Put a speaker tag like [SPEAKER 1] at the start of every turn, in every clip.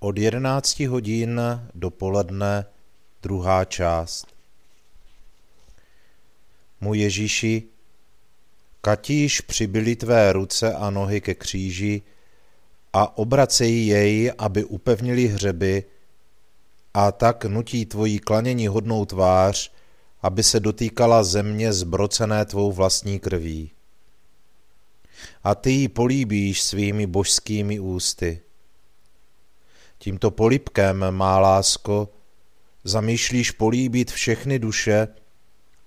[SPEAKER 1] od 11 hodin do poledne druhá část. Mu Ježíši, katíž přibyly tvé ruce a nohy ke kříži a obracejí jej, aby upevnili hřeby, a tak nutí tvojí klanění hodnou tvář, aby se dotýkala země zbrocené tvou vlastní krví. A ty ji políbíš svými božskými ústy. Tímto polipkem, má lásko, zamýšlíš políbit všechny duše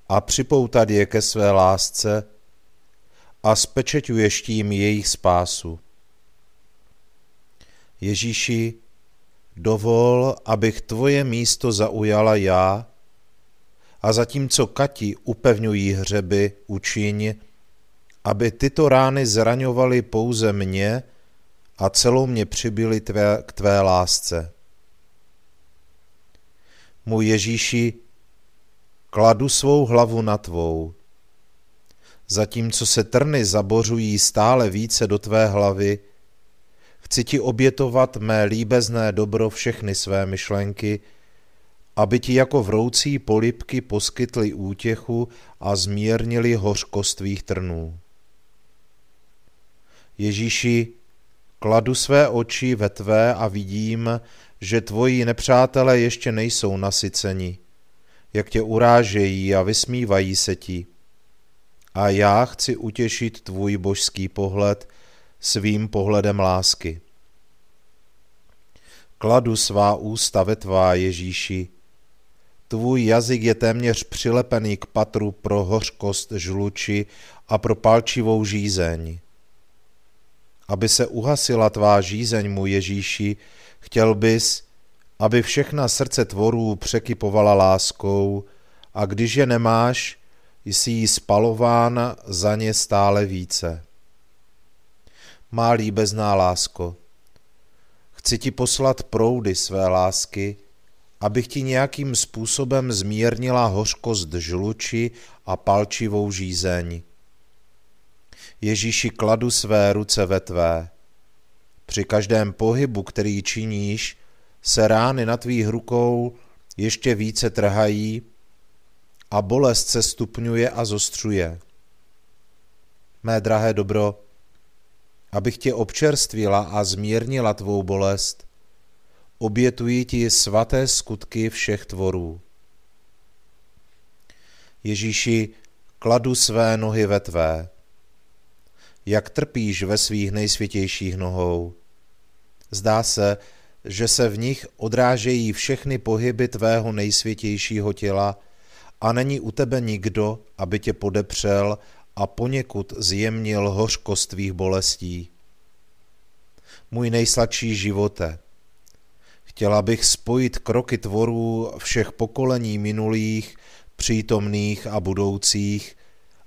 [SPEAKER 1] a připoutat je ke své lásce a spečeťuješ tím jejich spásu. Ježíši, dovol, abych tvoje místo zaujala já a zatímco Kati upevňují hřeby, učiň, aby tyto rány zraňovaly pouze mě a celou mě přibyli tvé, k tvé lásce. Můj Ježíši, kladu svou hlavu na tvou. Zatímco se trny zabořují stále více do tvé hlavy, chci ti obětovat mé líbezné dobro všechny své myšlenky, aby ti jako vroucí polipky poskytly útěchu a zmírnili hořkost tvých trnů. Ježíši, kladu své oči ve tvé a vidím, že tvoji nepřátelé ještě nejsou nasyceni, jak tě urážejí a vysmívají se ti. A já chci utěšit tvůj božský pohled svým pohledem lásky. Kladu svá ústa ve tvá, Ježíši. Tvůj jazyk je téměř přilepený k patru pro hořkost žluči a pro palčivou žízeň. Aby se uhasila tvá žízeň, mu Ježíši, chtěl bys, aby všechna srdce tvorů překypovala láskou a když je nemáš, jsi jí spalován za ně stále více. Má líbezná lásko, chci ti poslat proudy své lásky, abych ti nějakým způsobem zmírnila hořkost žluči a palčivou žízeň. Ježíši kladu své ruce ve tvé. Při každém pohybu, který činíš, se rány na tvých rukou ještě více trhají a bolest se stupňuje a zostřuje. Mé drahé dobro, abych tě občerstvila a zmírnila tvou bolest, obětuji ti svaté skutky všech tvorů. Ježíši, kladu své nohy ve tvé. Jak trpíš ve svých nejsvětějších nohou. Zdá se, že se v nich odrážejí všechny pohyby tvého nejsvětějšího těla a není u tebe nikdo, aby tě podepřel a poněkud zjemnil hořkost tvých bolestí. Můj nejsladší živote, chtěla bych spojit kroky tvorů všech pokolení minulých, přítomných a budoucích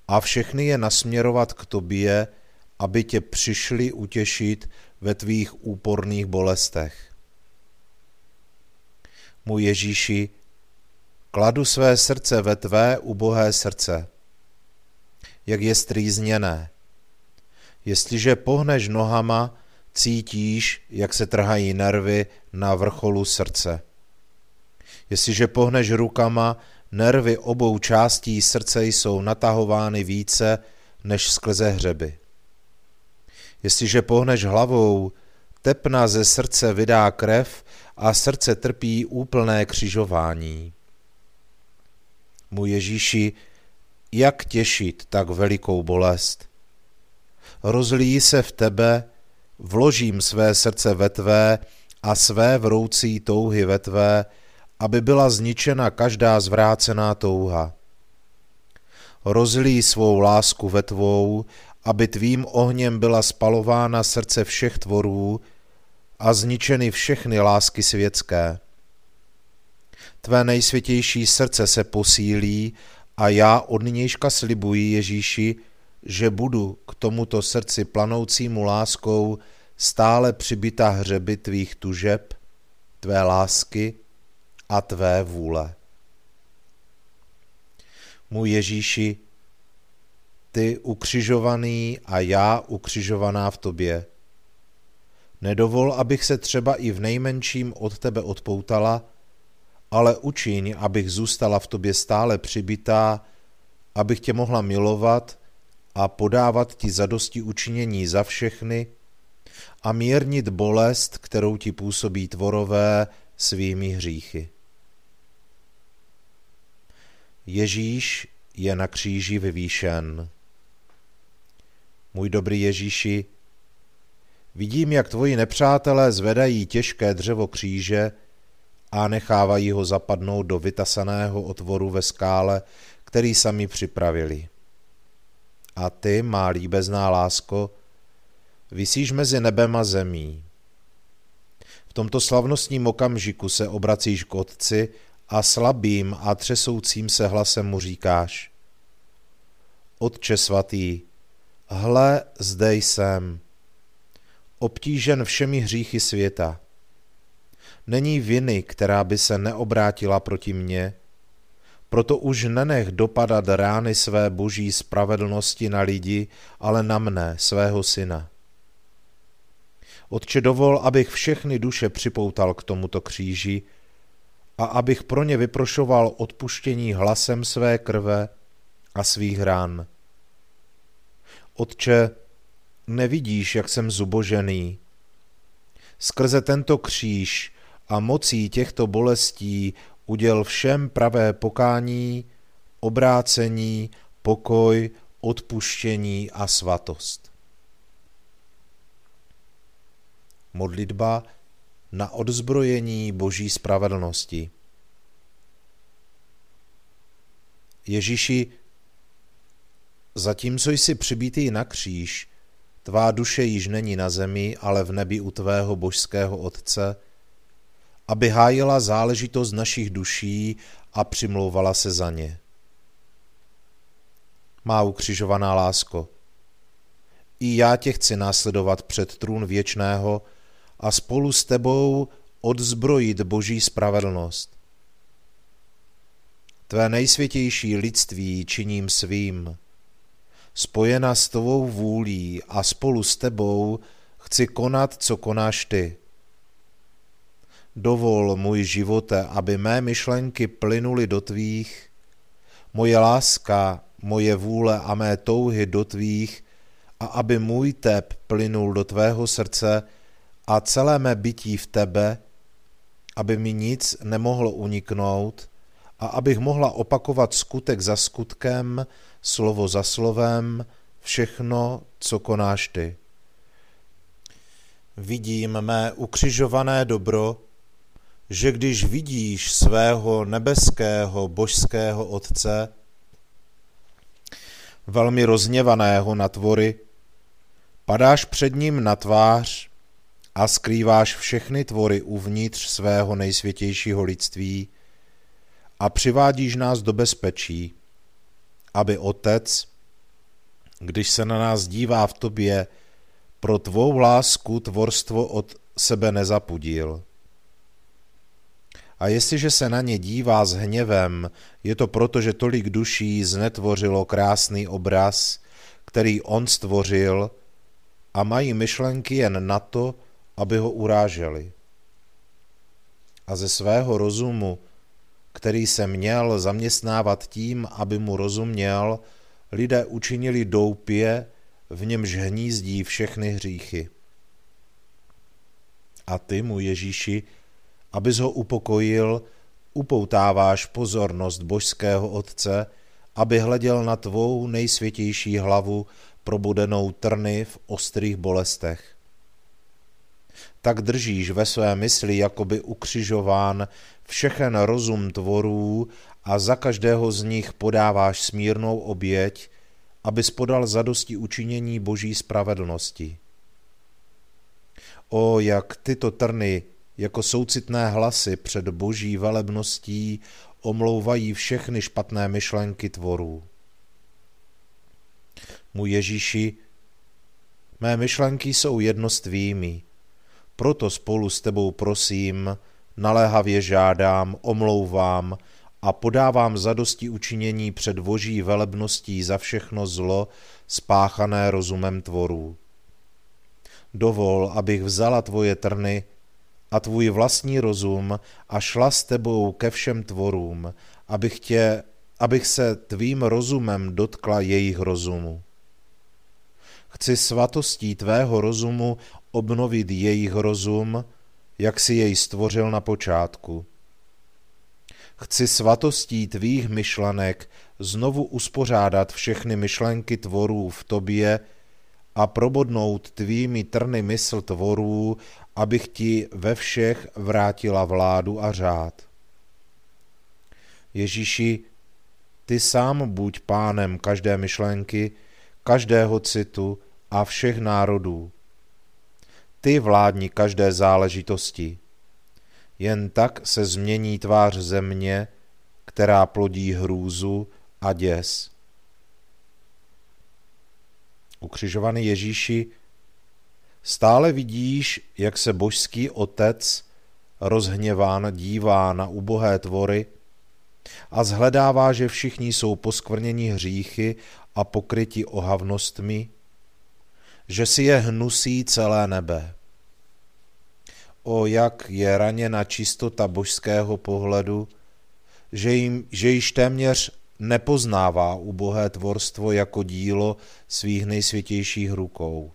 [SPEAKER 1] a všechny je nasměrovat k tobě, aby tě přišli utěšit ve tvých úporných bolestech. Můj Ježíši, kladu své srdce ve tvé ubohé srdce jak je strýzněné. Jestliže pohneš nohama, cítíš, jak se trhají nervy na vrcholu srdce. Jestliže pohneš rukama, nervy obou částí srdce jsou natahovány více než sklze hřeby. Jestliže pohneš hlavou, tepna ze srdce vydá krev a srdce trpí úplné křižování. Můj Ježíši, jak těšit tak velikou bolest? Rozlíjí se v tebe, vložím své srdce ve tvé a své vroucí touhy ve tvé, aby byla zničena každá zvrácená touha. Rozlí svou lásku ve tvou, aby tvým ohněm byla spalována srdce všech tvorů a zničeny všechny lásky světské. Tvé nejsvětější srdce se posílí a já od nynějška slibuji Ježíši, že budu k tomuto srdci planoucímu láskou stále přibita hřeby tvých tužeb, tvé lásky a tvé vůle. Můj Ježíši, ty ukřižovaný a já ukřižovaná v tobě. Nedovol, abych se třeba i v nejmenším od tebe odpoutala, ale učiň, abych zůstala v tobě stále přibitá, abych tě mohla milovat a podávat ti zadosti učinění za všechny a mírnit bolest, kterou ti působí tvorové svými hříchy. Ježíš je na kříži vyvýšen. Můj dobrý Ježíši, vidím, jak tvoji nepřátelé zvedají těžké dřevo kříže, a nechávají ho zapadnout do vytasaného otvoru ve skále, který sami připravili. A ty, má líbezná lásko, vysíš mezi nebem a zemí. V tomto slavnostním okamžiku se obracíš k otci a slabým a třesoucím se hlasem mu říkáš Otče svatý, hle, zde jsem, obtížen všemi hříchy světa – Není viny, která by se neobrátila proti mně, proto už nenech dopadat rány své boží spravedlnosti na lidi, ale na mne, svého syna. Otče, dovol, abych všechny duše připoutal k tomuto kříži a abych pro ně vyprošoval odpuštění hlasem své krve a svých rán. Otče, nevidíš, jak jsem zubožený. Skrze tento kříž a mocí těchto bolestí uděl všem pravé pokání, obrácení, pokoj, odpuštění a svatost. Modlitba na odzbrojení Boží spravedlnosti. Ježíši, zatímco jsi přibítý na kříž, tvá duše již není na zemi, ale v nebi u tvého božského Otce, aby hájila záležitost našich duší a přimlouvala se za ně. Má ukřižovaná lásko, i já tě chci následovat před trůn věčného a spolu s tebou odzbrojit boží spravedlnost. Tvé nejsvětější lidství činím svým. Spojena s tvou vůlí a spolu s tebou chci konat, co konáš ty. Dovol, můj živote, aby mé myšlenky plynuly do tvých, moje láska, moje vůle a mé touhy do tvých a aby můj tep plynul do tvého srdce a celé mé bytí v tebe, aby mi nic nemohlo uniknout a abych mohla opakovat skutek za skutkem, slovo za slovem, všechno, co konáš ty. Vidím mé ukřižované dobro, že když vidíš svého nebeského božského Otce, velmi rozněvaného na tvory, padáš před ním na tvář a skrýváš všechny tvory uvnitř svého nejsvětějšího lidství a přivádíš nás do bezpečí, aby Otec, když se na nás dívá v tobě, pro tvou lásku tvorstvo od sebe nezapudil. A jestliže se na ně dívá s hněvem, je to proto, že tolik duší znetvořilo krásný obraz, který on stvořil a mají myšlenky jen na to, aby ho uráželi. A ze svého rozumu, který se měl zaměstnávat tím, aby mu rozuměl, lidé učinili doupě, v němž hnízdí všechny hříchy. A ty mu, Ježíši, abys ho upokojil, upoutáváš pozornost božského Otce, aby hleděl na tvou nejsvětější hlavu probudenou trny v ostrých bolestech. Tak držíš ve své mysli jakoby ukřižován všechen rozum tvorů a za každého z nich podáváš smírnou oběť, aby spodal zadosti učinění boží spravedlnosti. O, jak tyto trny jako soucitné hlasy před boží velebností omlouvají všechny špatné myšlenky tvorů. Můj Ježíši, mé myšlenky jsou jednostvými, proto spolu s tebou prosím, naléhavě žádám, omlouvám a podávám zadosti učinění před boží velebností za všechno zlo spáchané rozumem tvorů. Dovol, abych vzala tvoje trny a tvůj vlastní rozum a šla s tebou ke všem tvorům, abych, tě, abych se tvým rozumem dotkla jejich rozumu. Chci svatostí tvého rozumu obnovit jejich rozum, jak si jej stvořil na počátku. Chci svatostí tvých myšlenek znovu uspořádat všechny myšlenky tvorů v tobě a probodnout tvými trny mysl tvorů abych ti ve všech vrátila vládu a řád. Ježíši, ty sám buď pánem každé myšlenky, každého citu a všech národů. Ty vládni každé záležitosti. Jen tak se změní tvář země, která plodí hrůzu a děs. Ukřižovaný Ježíši, Stále vidíš, jak se božský otec rozhněván dívá na ubohé tvory a zhledává, že všichni jsou poskvrněni hříchy a pokryti ohavnostmi, že si je hnusí celé nebe. O jak je raněna čistota božského pohledu, že, jim, že již téměř nepoznává ubohé tvorstvo jako dílo svých nejsvětějších rukou.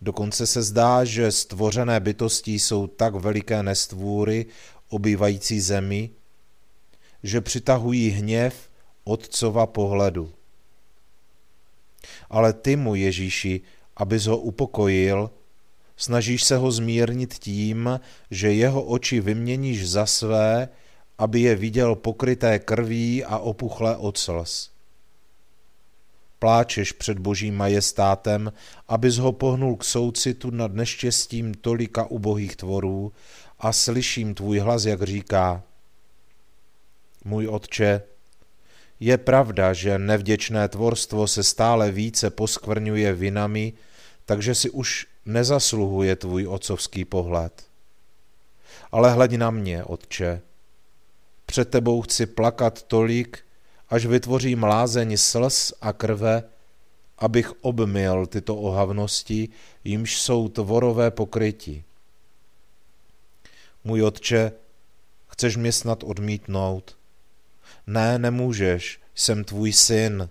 [SPEAKER 1] Dokonce se zdá, že stvořené bytosti jsou tak veliké nestvůry obývající zemi, že přitahují hněv otcova pohledu. Ale ty mu, Ježíši, abys ho upokojil, snažíš se ho zmírnit tím, že jeho oči vyměníš za své, aby je viděl pokryté krví a opuchlé od slz. Pláčeš před božím majestátem, abys ho pohnul k soucitu nad neštěstím tolika ubohých tvorů a slyším tvůj hlas, jak říká, můj otče, je pravda, že nevděčné tvorstvo se stále více poskvrňuje vinami, takže si už nezasluhuje tvůj otcovský pohled. Ale hleď na mě, otče. Před tebou chci plakat tolik, až vytvoří mlázeň slz a krve, abych obmyl tyto ohavnosti, jimž jsou tvorové pokryti. Můj otče, chceš mě snad odmítnout? Ne, nemůžeš, jsem tvůj syn.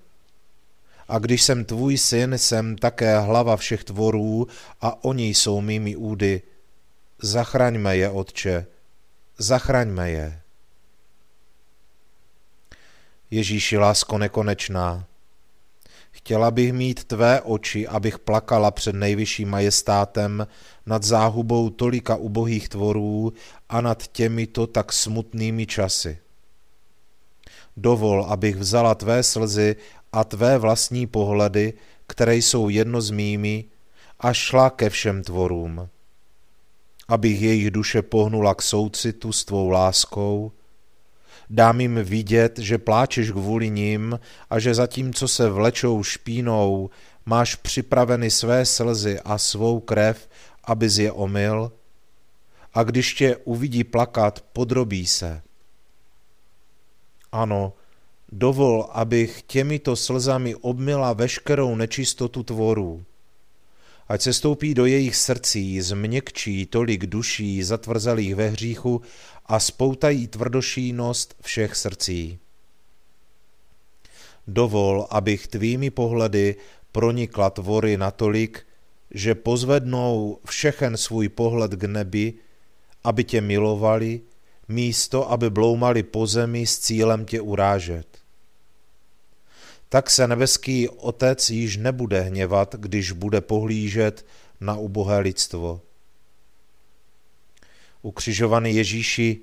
[SPEAKER 1] A když jsem tvůj syn, jsem také hlava všech tvorů a oni jsou mými údy. Zachraňme je, Otče, zachraňme je. Ježíši, lásko nekonečná, chtěla bych mít tvé oči, abych plakala před nejvyšším majestátem nad záhubou tolika ubohých tvorů a nad těmito tak smutnými časy. Dovol, abych vzala tvé slzy a tvé vlastní pohledy, které jsou jedno s mými, a šla ke všem tvorům. Abych jejich duše pohnula k soucitu s tvou láskou, dám jim vidět, že pláčeš kvůli ním a že zatímco se vlečou špínou, máš připraveny své slzy a svou krev, abys je omyl, a když tě uvidí plakat, podrobí se. Ano, dovol, abych těmito slzami obmila veškerou nečistotu tvorů. Ať se stoupí do jejich srdcí, změkčí tolik duší zatvrzalých ve hříchu a spoutají tvrdošínost všech srdcí. Dovol, abych tvými pohledy pronikla tvory natolik, že pozvednou všechen svůj pohled k nebi, aby tě milovali, místo, aby bloumali po zemi s cílem tě urážet. Tak se nebeský Otec již nebude hněvat, když bude pohlížet na ubohé lidstvo. Ukřižovaný Ježíši,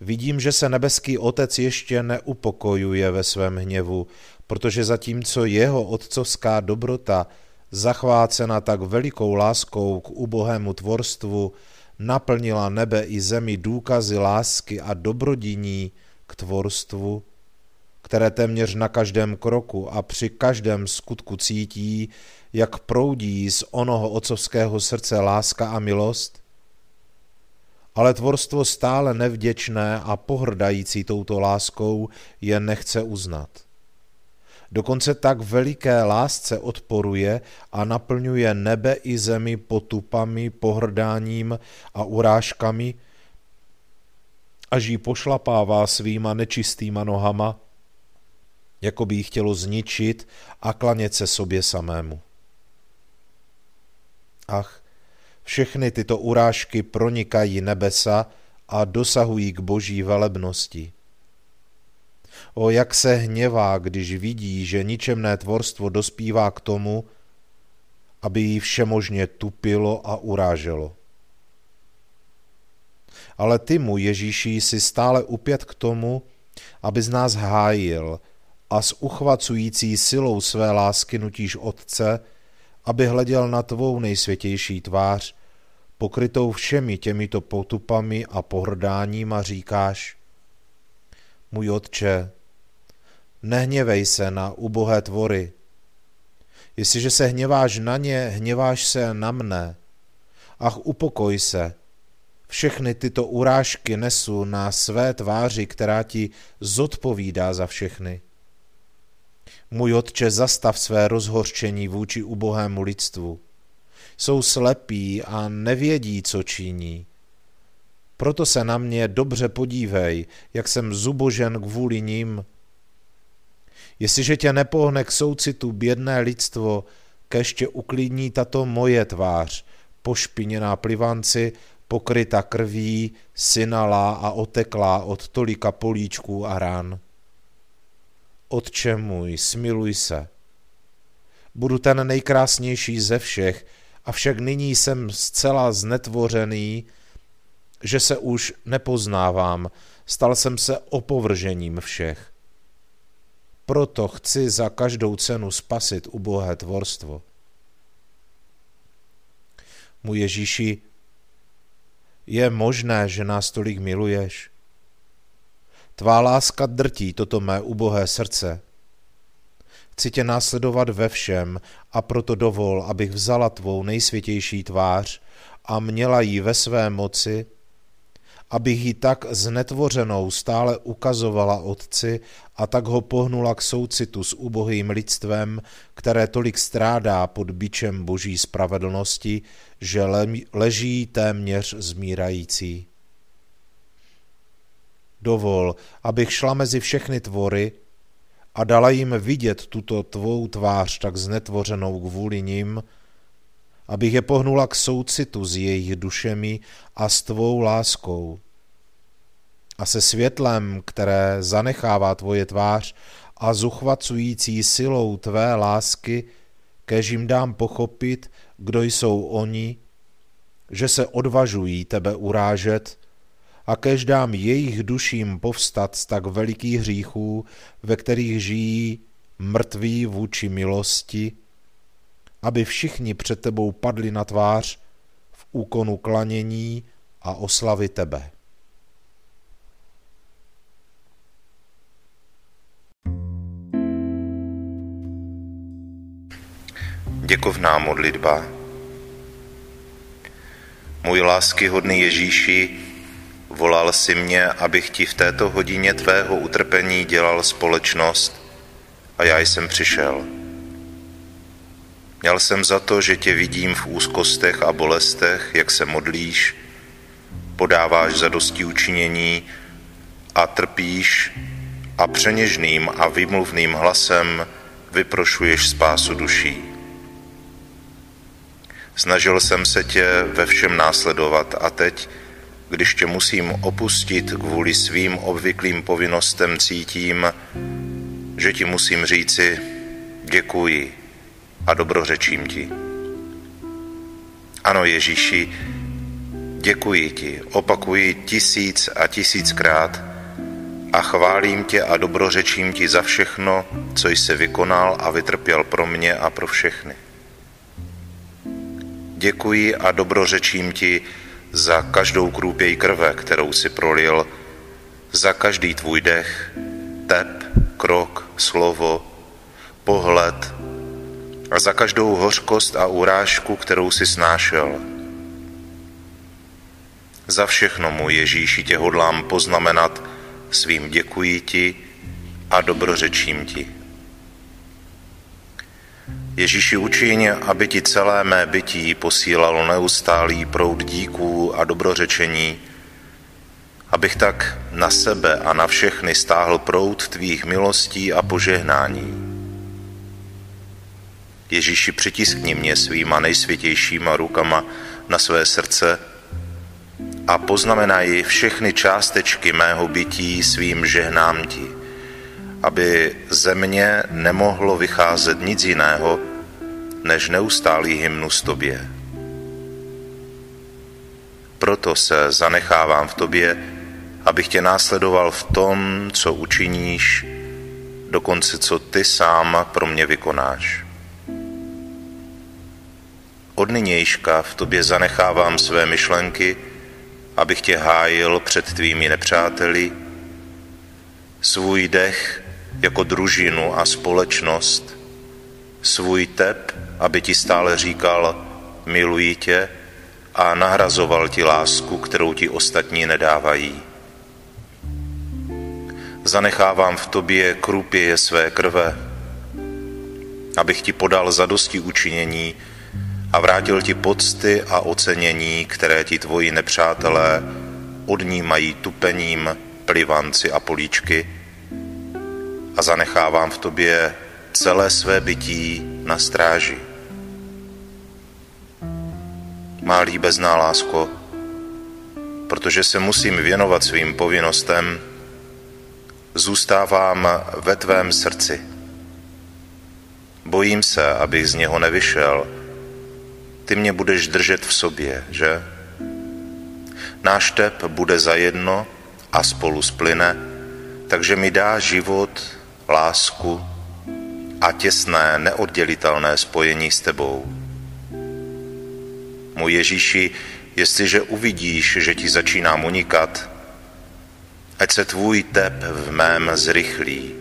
[SPEAKER 1] vidím, že se nebeský Otec ještě neupokojuje ve svém hněvu, protože zatímco jeho otcovská dobrota, zachvácena tak velikou láskou k ubohému tvorstvu, naplnila nebe i zemi důkazy lásky a dobrodiní k tvorstvu, které téměř na každém kroku a při každém skutku cítí, jak proudí z onoho otcovského srdce láska a milost, ale tvorstvo stále nevděčné a pohrdající touto láskou je nechce uznat. Dokonce tak veliké lásce odporuje a naplňuje nebe i zemi potupami, pohrdáním a urážkami, až ji pošlapává svýma nečistýma nohama, jako by ji chtělo zničit a klanět se sobě samému. Ach, všechny tyto urážky pronikají nebesa a dosahují k boží velebnosti. O, jak se hněvá, když vidí, že ničemné tvorstvo dospívá k tomu, aby jí všemožně tupilo a uráželo. Ale ty mu, Ježíši, si stále upět k tomu, aby z nás hájil a s uchvacující silou své lásky nutíš Otce, aby hleděl na tvou nejsvětější tvář, pokrytou všemi těmito potupami a pohrdáním a říkáš, můj otče, nehněvej se na ubohé tvory. Jestliže se hněváš na ně, hněváš se na mne. Ach, upokoj se. Všechny tyto urážky nesu na své tváři, která ti zodpovídá za všechny. Můj otče, zastav své rozhorčení vůči ubohému lidstvu. Jsou slepí a nevědí, co činí. Proto se na mě dobře podívej, jak jsem zubožen kvůli ním. Jestliže tě nepohne k soucitu bědné lidstvo, keště uklidní tato moje tvář, pošpiněná plivanci, pokryta krví, synalá a oteklá od tolika políčků a rán. Otče můj, smiluj se. Budu ten nejkrásnější ze všech, avšak nyní jsem zcela znetvořený, že se už nepoznávám, stal jsem se opovržením všech. Proto chci za každou cenu spasit ubohé tvorstvo. Můj Ježíši, je možné, že nás tolik miluješ? Tvá láska drtí toto mé ubohé srdce. Chci tě následovat ve všem a proto dovol, abych vzala tvou nejsvětější tvář a měla ji ve své moci, abych ji tak znetvořenou stále ukazovala Otci a tak ho pohnula k soucitu s ubohým lidstvem, které tolik strádá pod bičem boží spravedlnosti, že leží téměř zmírající. dovol, abych šla mezi všechny tvory a dala jim vidět tuto tvou tvář tak znetvořenou kvůli nim, abych je pohnula k soucitu s jejich dušemi a s tvou láskou. A se světlem, které zanechává tvoje tvář a zuchvacující silou tvé lásky, kež jim dám pochopit, kdo jsou oni, že se odvažují tebe urážet a kež dám jejich duším povstat z tak velikých hříchů, ve kterých žijí mrtví vůči milosti, aby všichni před tebou padli na tvář v úkonu klanění a oslavy tebe.
[SPEAKER 2] Děkovná modlitba. Můj láskyhodný Ježíši, volal si mě, abych ti v této hodině tvého utrpení dělal společnost a já jsem přišel. Měl jsem za to, že tě vidím v úzkostech a bolestech, jak se modlíš, podáváš za dosti učinění a trpíš a přeněžným a vymluvným hlasem vyprošuješ spásu duší. Snažil jsem se tě ve všem následovat a teď, když tě musím opustit kvůli svým obvyklým povinnostem, cítím, že ti musím říci děkuji a dobrořečím ti. Ano, Ježíši, děkuji ti, opakuji tisíc a tisíckrát a chválím tě a dobrořečím ti za všechno, co jsi vykonal a vytrpěl pro mě a pro všechny. Děkuji a dobrořečím ti za každou krůpěj krve, kterou si prolil, za každý tvůj dech, tep, krok, slovo, pohled, a za každou hořkost a urážku, kterou si snášel. Za všechno, můj Ježíši, tě hodlám poznamenat svým děkuji ti a dobrořečím ti. Ježíši učiň, aby ti celé mé bytí posílalo neustálý proud díků a dobrořečení, abych tak na sebe a na všechny stáhl proud tvých milostí a požehnání Ježíši, přitiskni mě svýma nejsvětějšíma rukama na své srdce a poznamenaj všechny částečky mého bytí svým žehnám ti, aby ze mě nemohlo vycházet nic jiného, než neustálý hymnus tobě. Proto se zanechávám v tobě, abych tě následoval v tom, co učiníš, dokonce co ty sám pro mě vykonáš. Od nynějška v tobě zanechávám své myšlenky, abych tě hájil před tvými nepřáteli, svůj dech jako družinu a společnost, svůj tep, aby ti stále říkal, miluji tě a nahrazoval ti lásku, kterou ti ostatní nedávají. Zanechávám v tobě krupěje své krve, abych ti podal zadosti učinění, a vrátil ti pocty a ocenění, které ti tvoji nepřátelé odnímají tupením, plivanci a políčky a zanechávám v tobě celé své bytí na stráži. Má líbezná lásko, protože se musím věnovat svým povinnostem, zůstávám ve tvém srdci. Bojím se, abych z něho nevyšel, ty mě budeš držet v sobě, že? Náš tep bude zajedno a spolu splyne, takže mi dá život, lásku a těsné, neoddělitelné spojení s tebou. Můj Ježíši, jestliže uvidíš, že ti začínám unikat, ať se tvůj tep v mém zrychlí,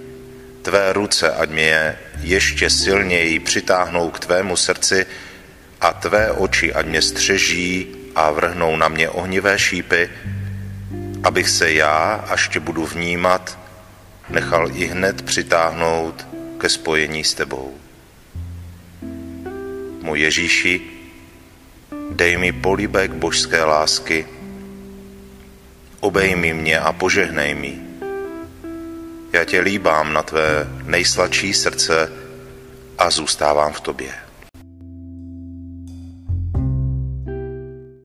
[SPEAKER 2] tvé ruce, ať mě ještě silněji přitáhnou k tvému srdci, a tvé oči ať mě střeží a vrhnou na mě ohnivé šípy, abych se já, až tě budu vnímat, nechal i hned přitáhnout ke spojení s tebou. Můj Ježíši, dej mi políbek božské lásky, obejmi mě a požehnej mi. Já tě líbám na tvé nejsladší srdce a zůstávám v tobě.